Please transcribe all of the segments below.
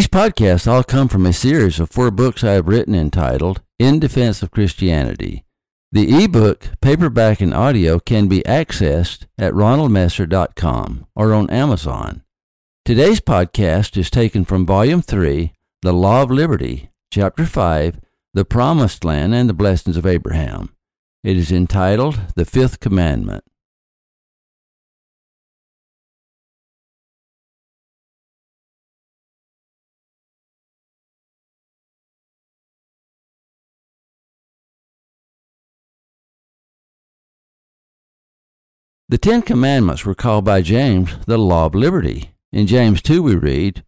These podcasts all come from a series of four books I have written entitled In Defense of Christianity. The ebook, paperback, and audio can be accessed at ronaldmesser.com or on Amazon. Today's podcast is taken from Volume 3, The Law of Liberty, Chapter 5, The Promised Land and the Blessings of Abraham. It is entitled The Fifth Commandment. The Ten Commandments were called by James the law of liberty. In James 2 we read,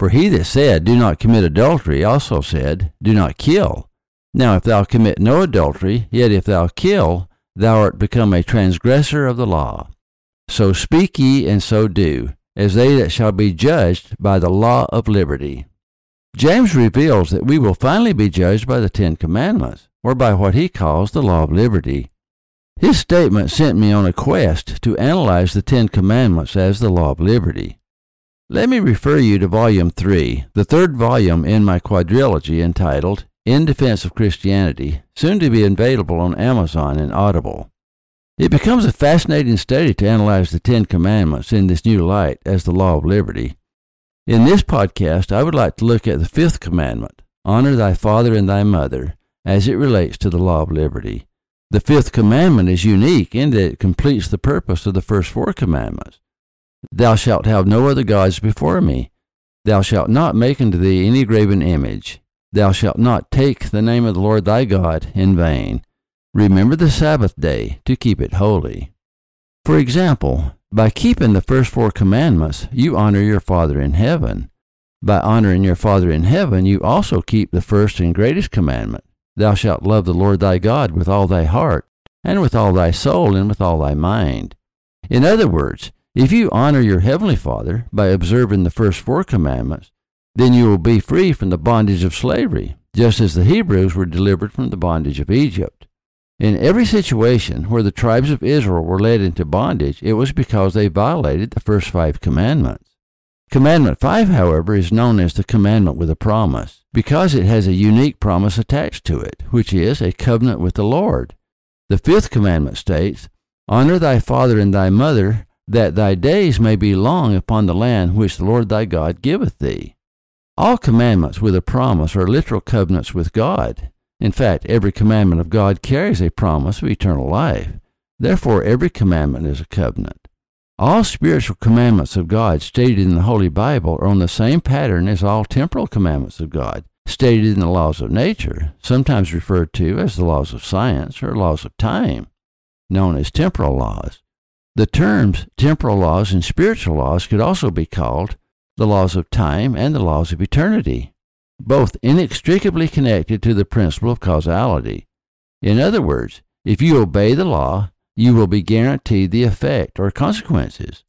For he that said, Do not commit adultery, also said, Do not kill. Now if thou commit no adultery, yet if thou kill, thou art become a transgressor of the law. So speak ye and so do, as they that shall be judged by the law of liberty. James reveals that we will finally be judged by the Ten Commandments, or by what he calls the law of liberty. His statement sent me on a quest to analyze the Ten Commandments as the law of liberty. Let me refer you to Volume 3, the third volume in my quadrilogy entitled In Defense of Christianity, soon to be available on Amazon and Audible. It becomes a fascinating study to analyze the Ten Commandments in this new light as the law of liberty. In this podcast, I would like to look at the fifth commandment honor thy father and thy mother as it relates to the law of liberty. The fifth commandment is unique in that it completes the purpose of the first four commandments. Thou shalt have no other gods before me. Thou shalt not make unto thee any graven image. Thou shalt not take the name of the Lord thy God in vain. Remember the Sabbath day to keep it holy. For example, by keeping the first four commandments, you honor your Father in heaven. By honoring your Father in heaven, you also keep the first and greatest commandment Thou shalt love the Lord thy God with all thy heart, and with all thy soul, and with all thy mind. In other words, if you honor your heavenly Father by observing the first four commandments, then you will be free from the bondage of slavery, just as the Hebrews were delivered from the bondage of Egypt. In every situation where the tribes of Israel were led into bondage, it was because they violated the first five commandments. Commandment 5, however, is known as the commandment with a promise because it has a unique promise attached to it, which is a covenant with the Lord. The fifth commandment states, Honor thy father and thy mother, that thy days may be long upon the land which the Lord thy God giveth thee. All commandments with a promise are literal covenants with God. In fact, every commandment of God carries a promise of eternal life. Therefore, every commandment is a covenant. All spiritual commandments of God stated in the Holy Bible are on the same pattern as all temporal commandments of God stated in the laws of nature, sometimes referred to as the laws of science or laws of time, known as temporal laws. The terms temporal laws and spiritual laws could also be called the laws of time and the laws of eternity, both inextricably connected to the principle of causality. In other words, if you obey the law, you will be guaranteed the effect or consequences.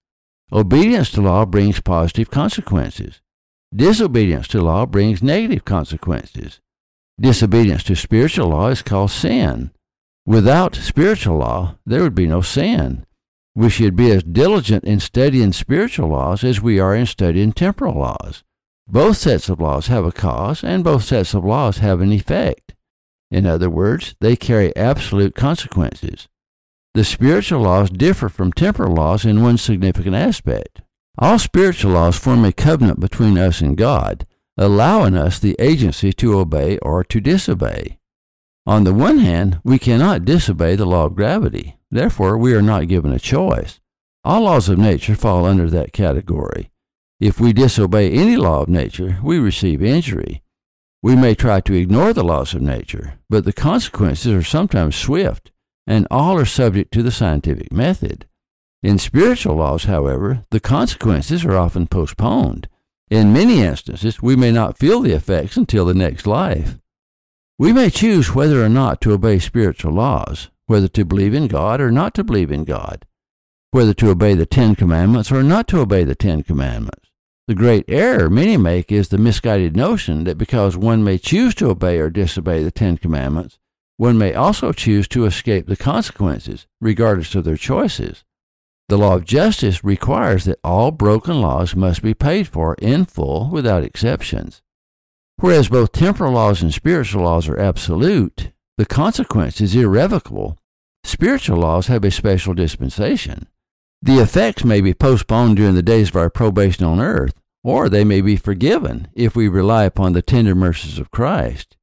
Obedience to law brings positive consequences. Disobedience to law brings negative consequences. Disobedience to spiritual law is called sin. Without spiritual law, there would be no sin. We should be as diligent in studying spiritual laws as we are in studying temporal laws. Both sets of laws have a cause, and both sets of laws have an effect. In other words, they carry absolute consequences. The spiritual laws differ from temporal laws in one significant aspect. All spiritual laws form a covenant between us and God, allowing us the agency to obey or to disobey. On the one hand, we cannot disobey the law of gravity. Therefore, we are not given a choice. All laws of nature fall under that category. If we disobey any law of nature, we receive injury. We may try to ignore the laws of nature, but the consequences are sometimes swift and all are subject to the scientific method. In spiritual laws, however, the consequences are often postponed. In many instances, we may not feel the effects until the next life. We may choose whether or not to obey spiritual laws, whether to believe in God or not to believe in God, whether to obey the Ten Commandments or not to obey the Ten Commandments. The great error many make is the misguided notion that because one may choose to obey or disobey the Ten Commandments, one may also choose to escape the consequences, regardless of their choices. The law of justice requires that all broken laws must be paid for in full without exceptions. Whereas both temporal laws and spiritual laws are absolute, the consequence is irrevocable. Spiritual laws have a special dispensation. The effects may be postponed during the days of our probation on earth, or they may be forgiven if we rely upon the tender mercies of Christ.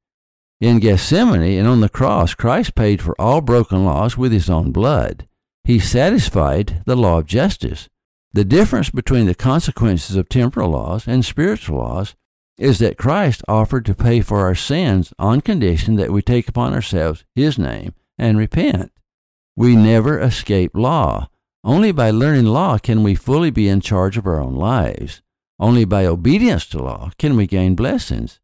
In Gethsemane and on the cross, Christ paid for all broken laws with his own blood. He satisfied the law of justice. The difference between the consequences of temporal laws and spiritual laws is that Christ offered to pay for our sins on condition that we take upon ourselves his name and repent. We never escape law. Only by learning law can we fully be in charge of our own lives. Only by obedience to law can we gain blessings.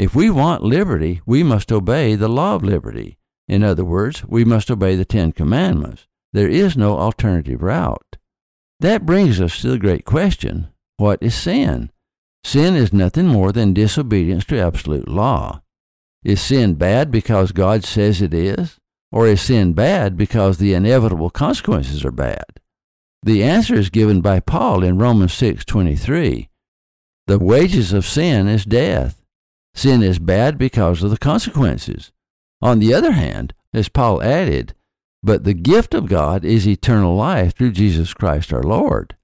If we want liberty, we must obey the law of liberty. In other words, we must obey the Ten Commandments. There is no alternative route. That brings us to the great question what is sin? Sin is nothing more than disobedience to absolute law. Is sin bad because God says it is? Or is sin bad because the inevitable consequences are bad? The answer is given by Paul in Romans 6:23. The wages of sin is death. Sin is bad because of the consequences. On the other hand, as Paul added, but the gift of God is eternal life through Jesus Christ our Lord.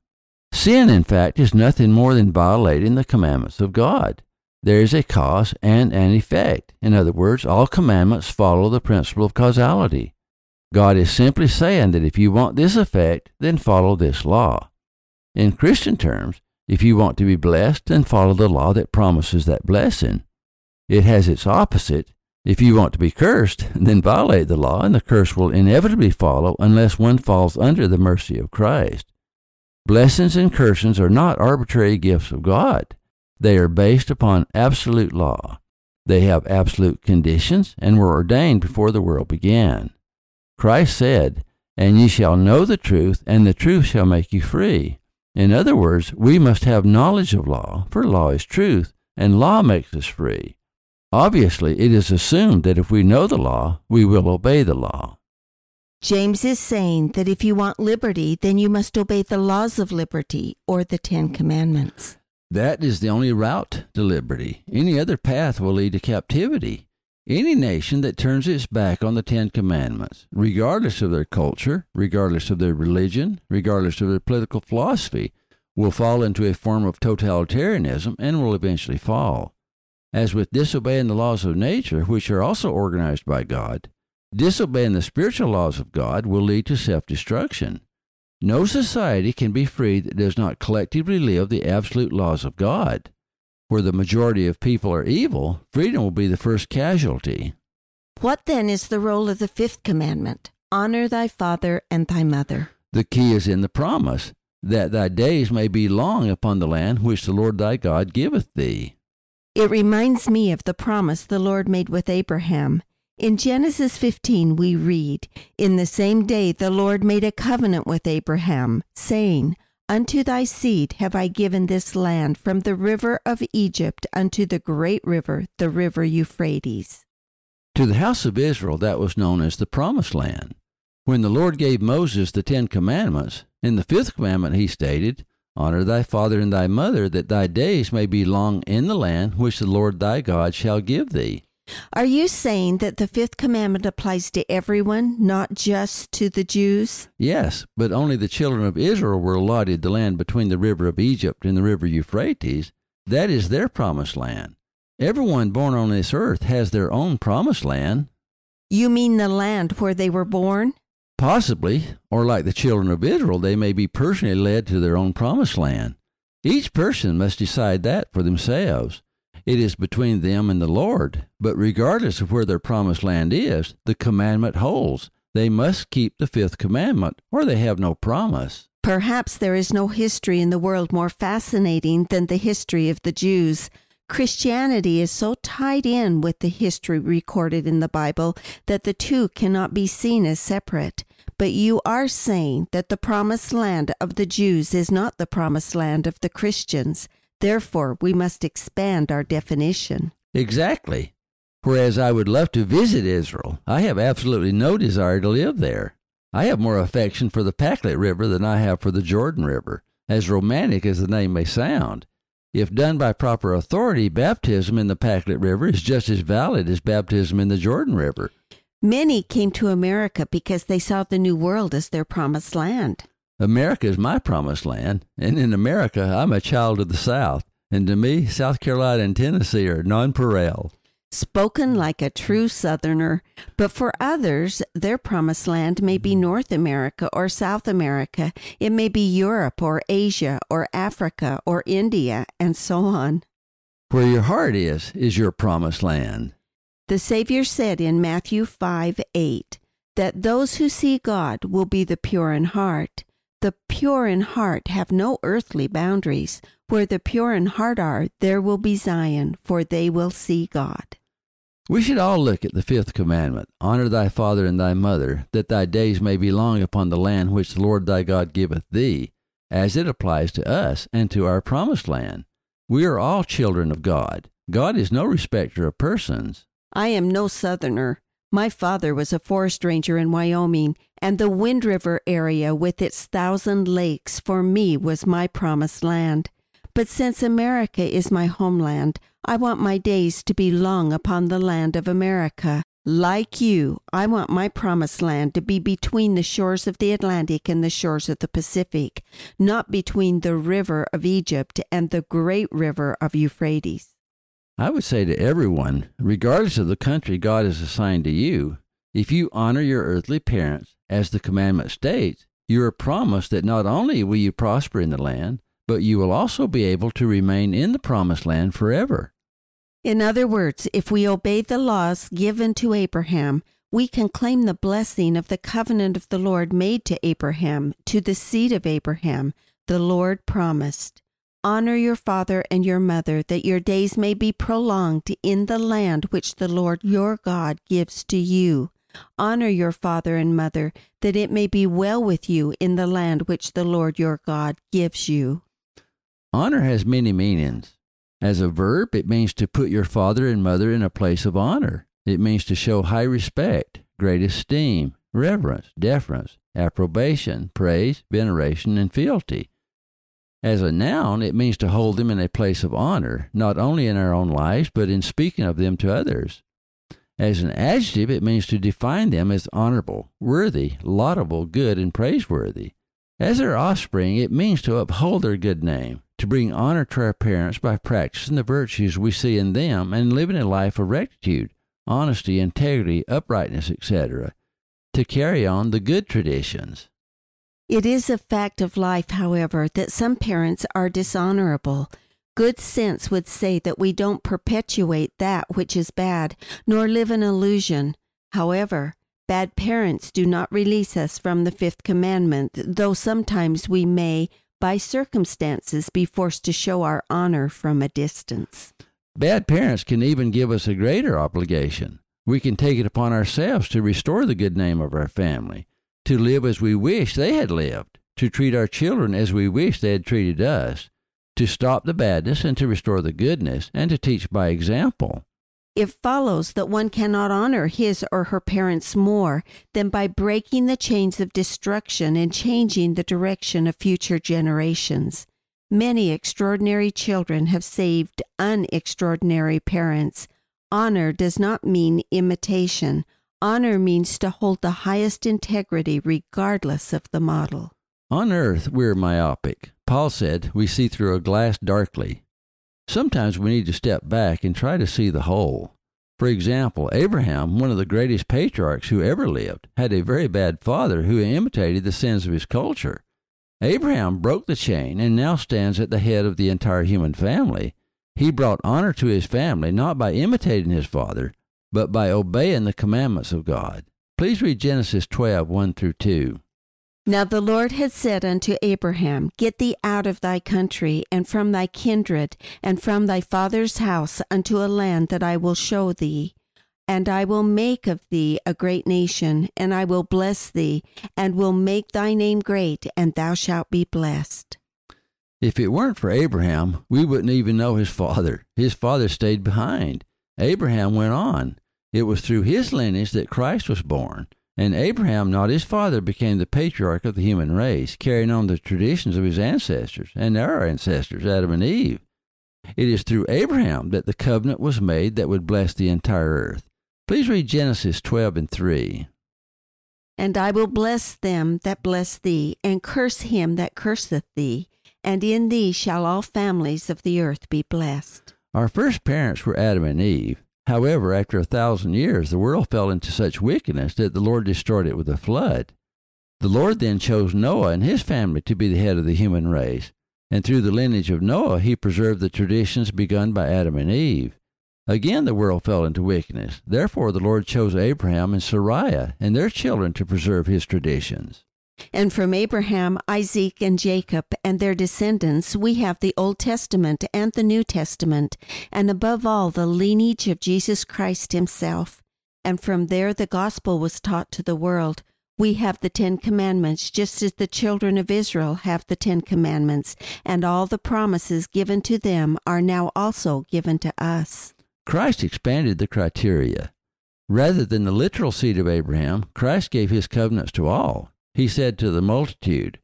Sin, in fact, is nothing more than violating the commandments of God. There is a cause and an effect. In other words, all commandments follow the principle of causality. God is simply saying that if you want this effect, then follow this law. In Christian terms, if you want to be blessed, then follow the law that promises that blessing. It has its opposite. If you want to be cursed, then violate the law, and the curse will inevitably follow unless one falls under the mercy of Christ. Blessings and cursings are not arbitrary gifts of God. They are based upon absolute law. They have absolute conditions and were ordained before the world began. Christ said, And ye shall know the truth, and the truth shall make you free. In other words, we must have knowledge of law, for law is truth, and law makes us free. Obviously, it is assumed that if we know the law, we will obey the law. James is saying that if you want liberty, then you must obey the laws of liberty or the Ten Commandments. That is the only route to liberty. Any other path will lead to captivity. Any nation that turns its back on the Ten Commandments, regardless of their culture, regardless of their religion, regardless of their political philosophy, will fall into a form of totalitarianism and will eventually fall. As with disobeying the laws of nature, which are also organized by God, Disobeying the spiritual laws of God will lead to self destruction. No society can be free that does not collectively live the absolute laws of God. Where the majority of people are evil, freedom will be the first casualty. What then is the role of the fifth commandment? Honor thy father and thy mother. The key is in the promise that thy days may be long upon the land which the Lord thy God giveth thee. It reminds me of the promise the Lord made with Abraham in Genesis 15, we read, In the same day the Lord made a covenant with Abraham, saying, Unto thy seed have I given this land from the river of Egypt unto the great river, the river Euphrates. To the house of Israel, that was known as the Promised Land. When the Lord gave Moses the Ten Commandments, in the fifth commandment he stated, Honor thy father and thy mother, that thy days may be long in the land which the Lord thy God shall give thee. Are you saying that the fifth commandment applies to everyone, not just to the Jews? Yes, but only the children of Israel were allotted the land between the river of Egypt and the river Euphrates. That is their promised land. Everyone born on this earth has their own promised land. You mean the land where they were born? Possibly, or like the children of Israel, they may be personally led to their own promised land. Each person must decide that for themselves. It is between them and the Lord. But regardless of where their promised land is, the commandment holds. They must keep the fifth commandment, or they have no promise. Perhaps there is no history in the world more fascinating than the history of the Jews. Christianity is so tied in with the history recorded in the Bible that the two cannot be seen as separate. But you are saying that the promised land of the Jews is not the promised land of the Christians. Therefore, we must expand our definition. Exactly. Whereas I would love to visit Israel, I have absolutely no desire to live there. I have more affection for the Pacolet River than I have for the Jordan River, as romantic as the name may sound. If done by proper authority, baptism in the Pacolet River is just as valid as baptism in the Jordan River. Many came to America because they saw the New World as their promised land. America is my promised land, and in America, I'm a child of the South, and to me, South Carolina and Tennessee are nonpareil spoken like a true Southerner, but for others, their promised land may be North America or South America. It may be Europe or Asia or Africa or India, and so on. Where your heart is, is your promised land. The Savior said in Matthew 5 8 that those who see God will be the pure in heart. The pure in heart have no earthly boundaries. Where the pure in heart are, there will be Zion, for they will see God. We should all look at the fifth commandment Honor thy father and thy mother, that thy days may be long upon the land which the Lord thy God giveth thee, as it applies to us and to our promised land. We are all children of God. God is no respecter of persons. I am no Southerner. My father was a forest ranger in Wyoming, and the Wind River area with its thousand lakes for me was my promised land. But since America is my homeland, I want my days to be long upon the land of America. Like you, I want my promised land to be between the shores of the Atlantic and the shores of the Pacific, not between the river of Egypt and the great river of Euphrates. I would say to everyone, regardless of the country God has assigned to you, if you honor your earthly parents, as the commandment states, you are promised that not only will you prosper in the land, but you will also be able to remain in the promised land forever. In other words, if we obey the laws given to Abraham, we can claim the blessing of the covenant of the Lord made to Abraham, to the seed of Abraham, the Lord promised. Honor your father and your mother, that your days may be prolonged in the land which the Lord your God gives to you. Honor your father and mother, that it may be well with you in the land which the Lord your God gives you. Honor has many meanings. As a verb, it means to put your father and mother in a place of honor. It means to show high respect, great esteem, reverence, deference, approbation, praise, veneration, and fealty. As a noun, it means to hold them in a place of honor, not only in our own lives, but in speaking of them to others. As an adjective, it means to define them as honorable, worthy, laudable, good, and praiseworthy. As their offspring, it means to uphold their good name, to bring honor to our parents by practicing the virtues we see in them and living a life of rectitude, honesty, integrity, uprightness, etc., to carry on the good traditions. It is a fact of life, however, that some parents are dishonorable. Good sense would say that we don't perpetuate that which is bad, nor live in illusion. However, bad parents do not release us from the fifth commandment, though sometimes we may, by circumstances, be forced to show our honor from a distance. Bad parents can even give us a greater obligation. We can take it upon ourselves to restore the good name of our family to live as we wish they had lived, to treat our children as we wish they had treated us, to stop the badness and to restore the goodness, and to teach by example. It follows that one cannot honor his or her parents more than by breaking the chains of destruction and changing the direction of future generations. Many extraordinary children have saved unextraordinary parents. Honor does not mean imitation. Honor means to hold the highest integrity regardless of the model. On earth, we're myopic. Paul said, we see through a glass darkly. Sometimes we need to step back and try to see the whole. For example, Abraham, one of the greatest patriarchs who ever lived, had a very bad father who imitated the sins of his culture. Abraham broke the chain and now stands at the head of the entire human family. He brought honor to his family not by imitating his father, but by obeying the commandments of God. Please read Genesis 12 1 through 2. Now the Lord had said unto Abraham, Get thee out of thy country, and from thy kindred, and from thy father's house, unto a land that I will show thee. And I will make of thee a great nation, and I will bless thee, and will make thy name great, and thou shalt be blessed. If it weren't for Abraham, we wouldn't even know his father. His father stayed behind. Abraham went on. It was through his lineage that Christ was born. And Abraham, not his father, became the patriarch of the human race, carrying on the traditions of his ancestors and our ancestors, Adam and Eve. It is through Abraham that the covenant was made that would bless the entire earth. Please read Genesis 12 and 3. And I will bless them that bless thee, and curse him that curseth thee, and in thee shall all families of the earth be blessed. Our first parents were Adam and Eve. However, after a thousand years, the world fell into such wickedness that the Lord destroyed it with a flood. The Lord then chose Noah and his family to be the head of the human race, and through the lineage of Noah, he preserved the traditions begun by Adam and Eve. Again, the world fell into wickedness. Therefore, the Lord chose Abraham and Sarai and their children to preserve his traditions. And from Abraham, Isaac, and Jacob and their descendants, we have the Old Testament and the New Testament, and above all, the lineage of Jesus Christ himself. And from there, the gospel was taught to the world. We have the Ten Commandments, just as the children of Israel have the Ten Commandments, and all the promises given to them are now also given to us. Christ expanded the criteria. Rather than the literal seed of Abraham, Christ gave his covenants to all he said to the multitude,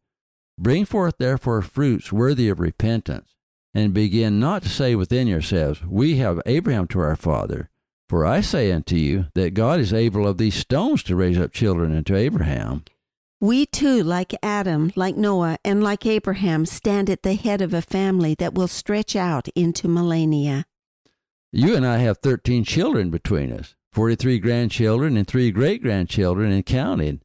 Bring forth therefore fruits worthy of repentance, and begin not to say within yourselves, We have Abraham to our father. For I say unto you that God is able of these stones to raise up children unto Abraham. We too, like Adam, like Noah, and like Abraham, stand at the head of a family that will stretch out into millennia. You and I have 13 children between us, 43 grandchildren, and three great grandchildren, and counting.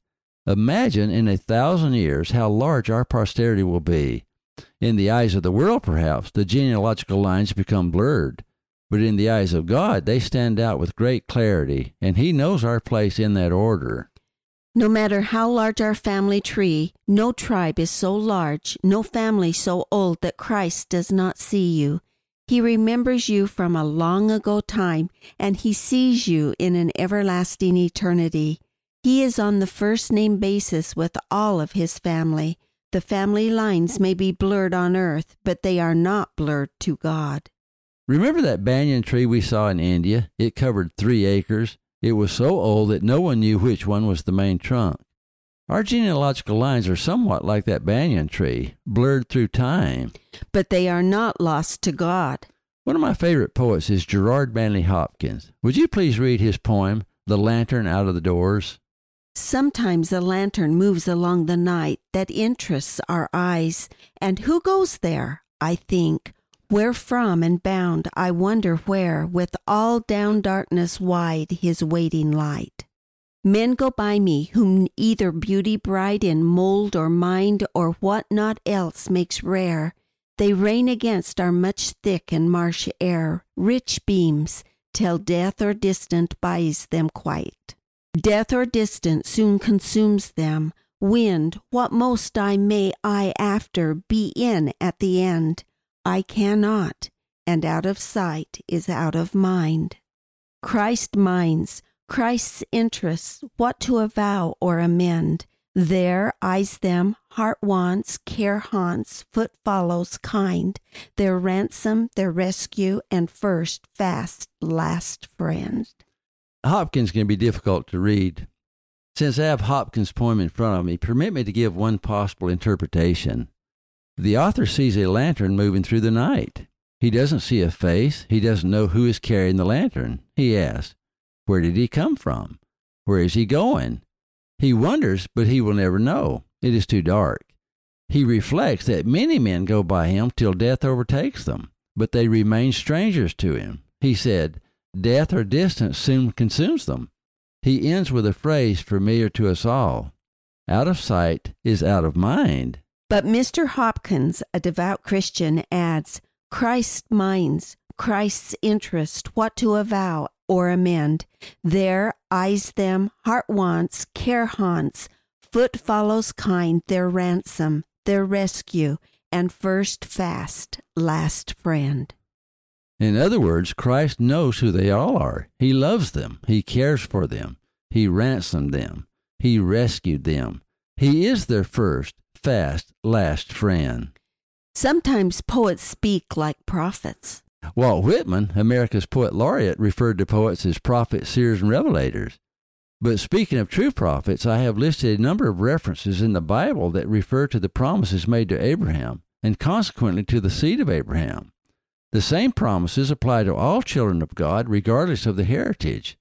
Imagine in a thousand years how large our posterity will be. In the eyes of the world, perhaps, the genealogical lines become blurred, but in the eyes of God, they stand out with great clarity, and He knows our place in that order. No matter how large our family tree, no tribe is so large, no family so old that Christ does not see you. He remembers you from a long ago time, and He sees you in an everlasting eternity. He is on the first name basis with all of his family. The family lines may be blurred on earth, but they are not blurred to God. Remember that banyan tree we saw in India? It covered three acres. It was so old that no one knew which one was the main trunk. Our genealogical lines are somewhat like that banyan tree, blurred through time. But they are not lost to God. One of my favorite poets is Gerard Manley Hopkins. Would you please read his poem, The Lantern Out of the Doors? Sometimes a lantern moves along the night that interests our eyes. And who goes there? I think. Where from and bound, I wonder where, with all down darkness wide, his waiting light. Men go by me whom either beauty bright in mold or mind or what not else makes rare. They rain against our much thick and marsh air, rich beams, till death or distant buys them quite. Death or distance soon consumes them. Wind, what most I may I after be in at the end, I cannot, and out of sight is out of mind. Christ minds, Christ's interests, what to avow or amend. There eyes them, heart wants, care haunts, foot follows kind, their ransom, their rescue, and first, fast, last friend. Hopkins can be difficult to read. Since I have Hopkins' poem in front of me, permit me to give one possible interpretation. The author sees a lantern moving through the night. He doesn't see a face. He doesn't know who is carrying the lantern. He asks, Where did he come from? Where is he going? He wonders, but he will never know. It is too dark. He reflects that many men go by him till death overtakes them, but they remain strangers to him. He said, death or distance soon consumes them. He ends with a phrase familiar to us all out of sight is out of mind. But Mr. Hopkins, a devout Christian, adds Christ's minds, Christ's interest, what to avow or amend. There eyes them, heart wants, care haunts, Foot follows kind, their ransom, their rescue, and first fast, last friend. In other words, Christ knows who they all are. He loves them. He cares for them. He ransomed them. He rescued them. He is their first, fast, last friend. Sometimes poets speak like prophets. Walt Whitman, America's poet laureate, referred to poets as prophets, seers, and revelators. But speaking of true prophets, I have listed a number of references in the Bible that refer to the promises made to Abraham, and consequently to the seed of Abraham. The same promises apply to all children of God, regardless of the heritage.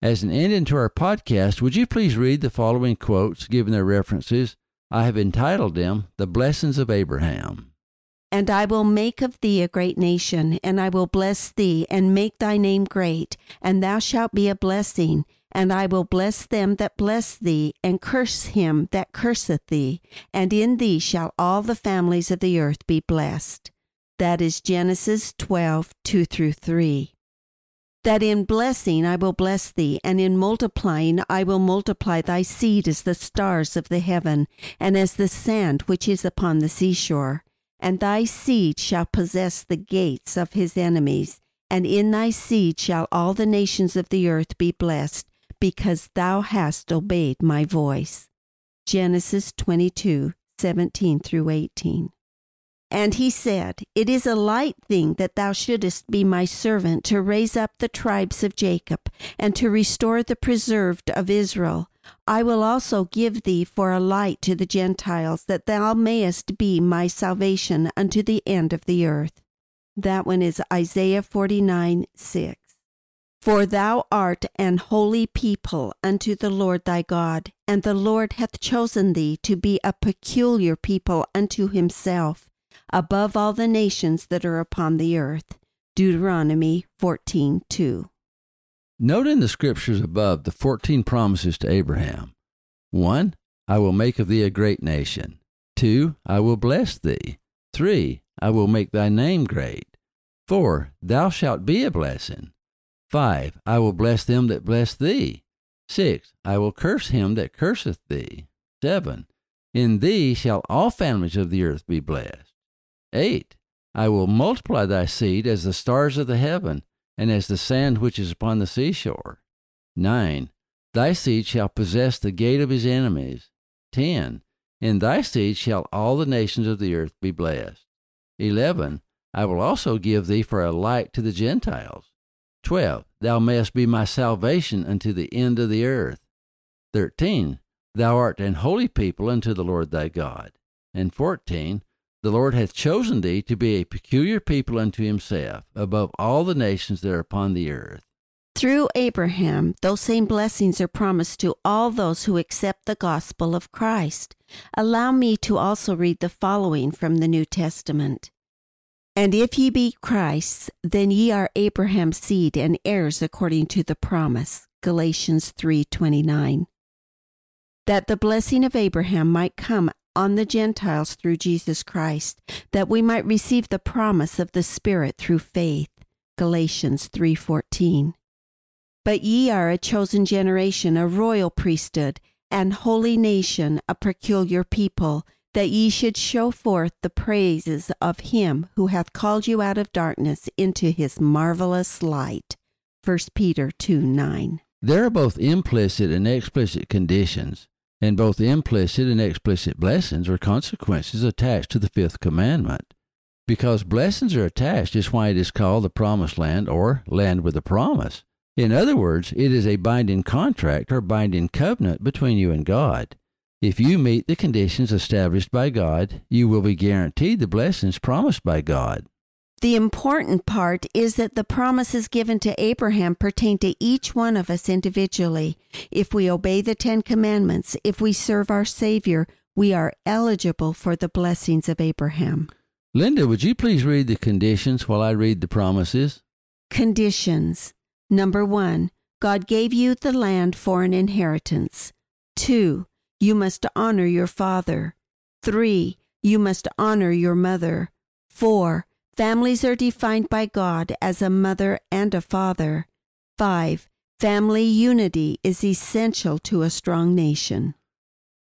As an end into our podcast, would you please read the following quotes given their references? I have entitled them The Blessings of Abraham. And I will make of thee a great nation, and I will bless thee, and make thy name great, and thou shalt be a blessing. And I will bless them that bless thee, and curse him that curseth thee. And in thee shall all the families of the earth be blessed. That is Genesis 12, 2 through 3. That in blessing I will bless thee, and in multiplying I will multiply thy seed as the stars of the heaven, and as the sand which is upon the seashore and thy seed shall possess the gates of his enemies, and in thy seed shall all the nations of the earth be blessed, because thou hast obeyed my voice. Genesis 22, 17 through 18. And he said, It is a light thing that thou shouldest be my servant to raise up the tribes of Jacob, and to restore the preserved of Israel. I will also give thee for a light to the Gentiles, that thou mayest be my salvation unto the end of the earth. That one is Isaiah 49 6. For thou art an holy people unto the Lord thy God, and the Lord hath chosen thee to be a peculiar people unto himself, above all the nations that are upon the earth. Deuteronomy 14:2. Note in the scriptures above the 14 promises to Abraham 1. I will make of thee a great nation. 2. I will bless thee. 3. I will make thy name great. 4. Thou shalt be a blessing. 5. I will bless them that bless thee. 6. I will curse him that curseth thee. 7. In thee shall all families of the earth be blessed. 8. I will multiply thy seed as the stars of the heaven and as the sand which is upon the seashore. 9. Thy seed shall possess the gate of his enemies. 10. In thy seed shall all the nations of the earth be blessed. 11. I will also give thee for a light to the Gentiles. 12. Thou mayest be my salvation unto the end of the earth. 13. Thou art an holy people unto the Lord thy God. And 14. The Lord hath chosen thee to be a peculiar people unto himself, above all the nations that are upon the earth. Through Abraham, those same blessings are promised to all those who accept the gospel of Christ. Allow me to also read the following from the New Testament. And if ye be Christ's, then ye are Abraham's seed and heirs according to the promise. Galatians 3:29. That the blessing of Abraham might come on the Gentiles through Jesus Christ, that we might receive the promise of the Spirit through faith. Galatians 3:14. But ye are a chosen generation, a royal priesthood, and holy nation, a peculiar people, that ye should show forth the praises of him who hath called you out of darkness into his marvelous light. 1 Peter 2 9. There are both implicit and explicit conditions and both implicit and explicit blessings or consequences attached to the fifth commandment. Because blessings are attached is why it is called the promised land or land with a promise. In other words, it is a binding contract or binding covenant between you and God. If you meet the conditions established by God, you will be guaranteed the blessings promised by God. The important part is that the promises given to Abraham pertain to each one of us individually. If we obey the Ten Commandments, if we serve our Savior, we are eligible for the blessings of Abraham. Linda, would you please read the conditions while I read the promises? Conditions. Number one, God gave you the land for an inheritance. Two, you must honor your father. Three, you must honor your mother. Four, Families are defined by God as a mother and a father. 5. Family unity is essential to a strong nation.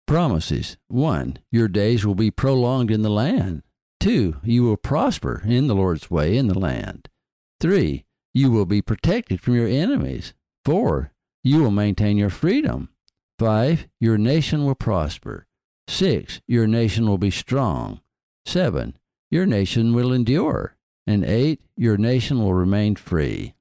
promises. One, your days will be prolonged in the land. Two, you will prosper in the Lord's way in the land. Three, you will be protected from your enemies. Four, you will maintain your freedom. Five, your nation will prosper. Six, your nation will be strong. Seven, your nation will endure. And eight, your nation will remain free.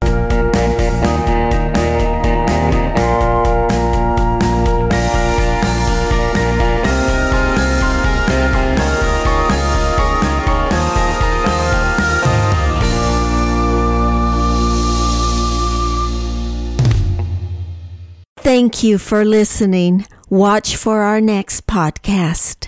Thank you for listening. Watch for our next podcast.